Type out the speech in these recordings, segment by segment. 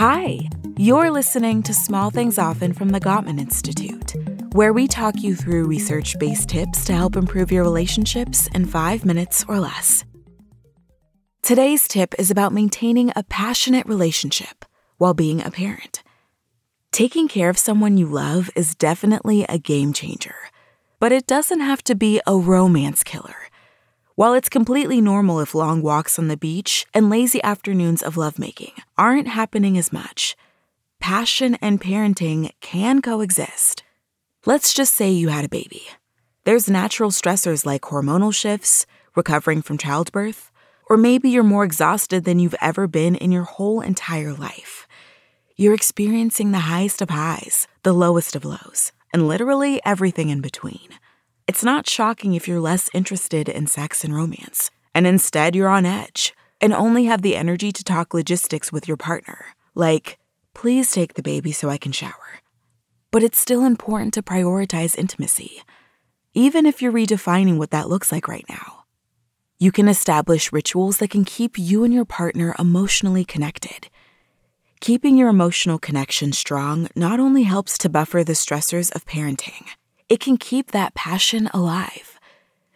Hi, you're listening to Small Things Often from the Gottman Institute, where we talk you through research based tips to help improve your relationships in five minutes or less. Today's tip is about maintaining a passionate relationship while being a parent. Taking care of someone you love is definitely a game changer, but it doesn't have to be a romance killer. While it's completely normal if long walks on the beach and lazy afternoons of lovemaking aren't happening as much, passion and parenting can coexist. Let's just say you had a baby. There's natural stressors like hormonal shifts, recovering from childbirth, or maybe you're more exhausted than you've ever been in your whole entire life. You're experiencing the highest of highs, the lowest of lows, and literally everything in between. It's not shocking if you're less interested in sex and romance, and instead you're on edge and only have the energy to talk logistics with your partner, like, please take the baby so I can shower. But it's still important to prioritize intimacy, even if you're redefining what that looks like right now. You can establish rituals that can keep you and your partner emotionally connected. Keeping your emotional connection strong not only helps to buffer the stressors of parenting, it can keep that passion alive.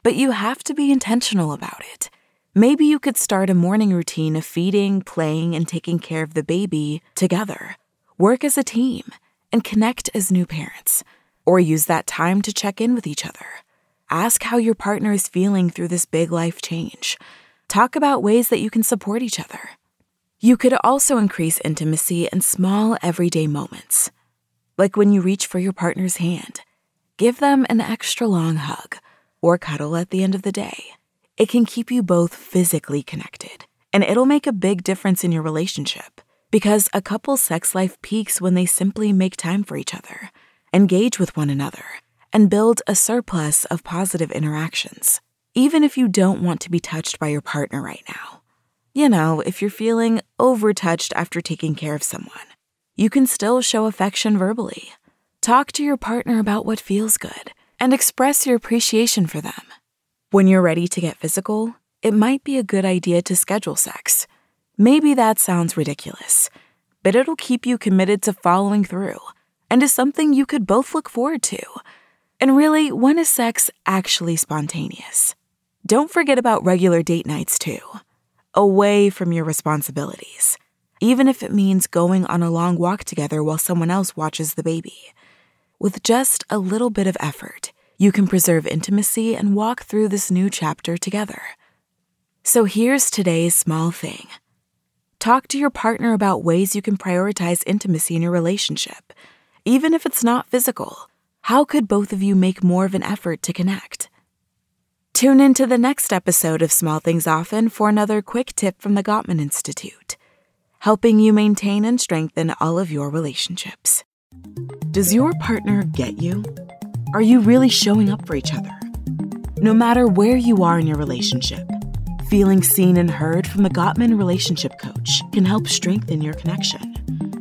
But you have to be intentional about it. Maybe you could start a morning routine of feeding, playing, and taking care of the baby together. Work as a team and connect as new parents. Or use that time to check in with each other. Ask how your partner is feeling through this big life change. Talk about ways that you can support each other. You could also increase intimacy in small, everyday moments, like when you reach for your partner's hand Give them an extra long hug or cuddle at the end of the day. It can keep you both physically connected, and it'll make a big difference in your relationship because a couple's sex life peaks when they simply make time for each other, engage with one another, and build a surplus of positive interactions, even if you don't want to be touched by your partner right now. You know, if you're feeling overtouched after taking care of someone, you can still show affection verbally Talk to your partner about what feels good and express your appreciation for them. When you're ready to get physical, it might be a good idea to schedule sex. Maybe that sounds ridiculous, but it'll keep you committed to following through and is something you could both look forward to. And really, when is sex actually spontaneous? Don't forget about regular date nights too, away from your responsibilities, even if it means going on a long walk together while someone else watches the baby. With just a little bit of effort, you can preserve intimacy and walk through this new chapter together. So here's today's small thing talk to your partner about ways you can prioritize intimacy in your relationship. Even if it's not physical, how could both of you make more of an effort to connect? Tune in to the next episode of Small Things Often for another quick tip from the Gottman Institute, helping you maintain and strengthen all of your relationships. Does your partner get you? Are you really showing up for each other? No matter where you are in your relationship, feeling seen and heard from the Gottman Relationship Coach can help strengthen your connection.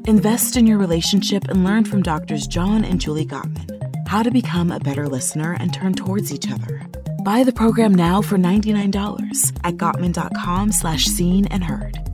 Invest in your relationship and learn from doctors John and Julie Gottman how to become a better listener and turn towards each other. Buy the program now for $99 at gottman.com slash seen and heard.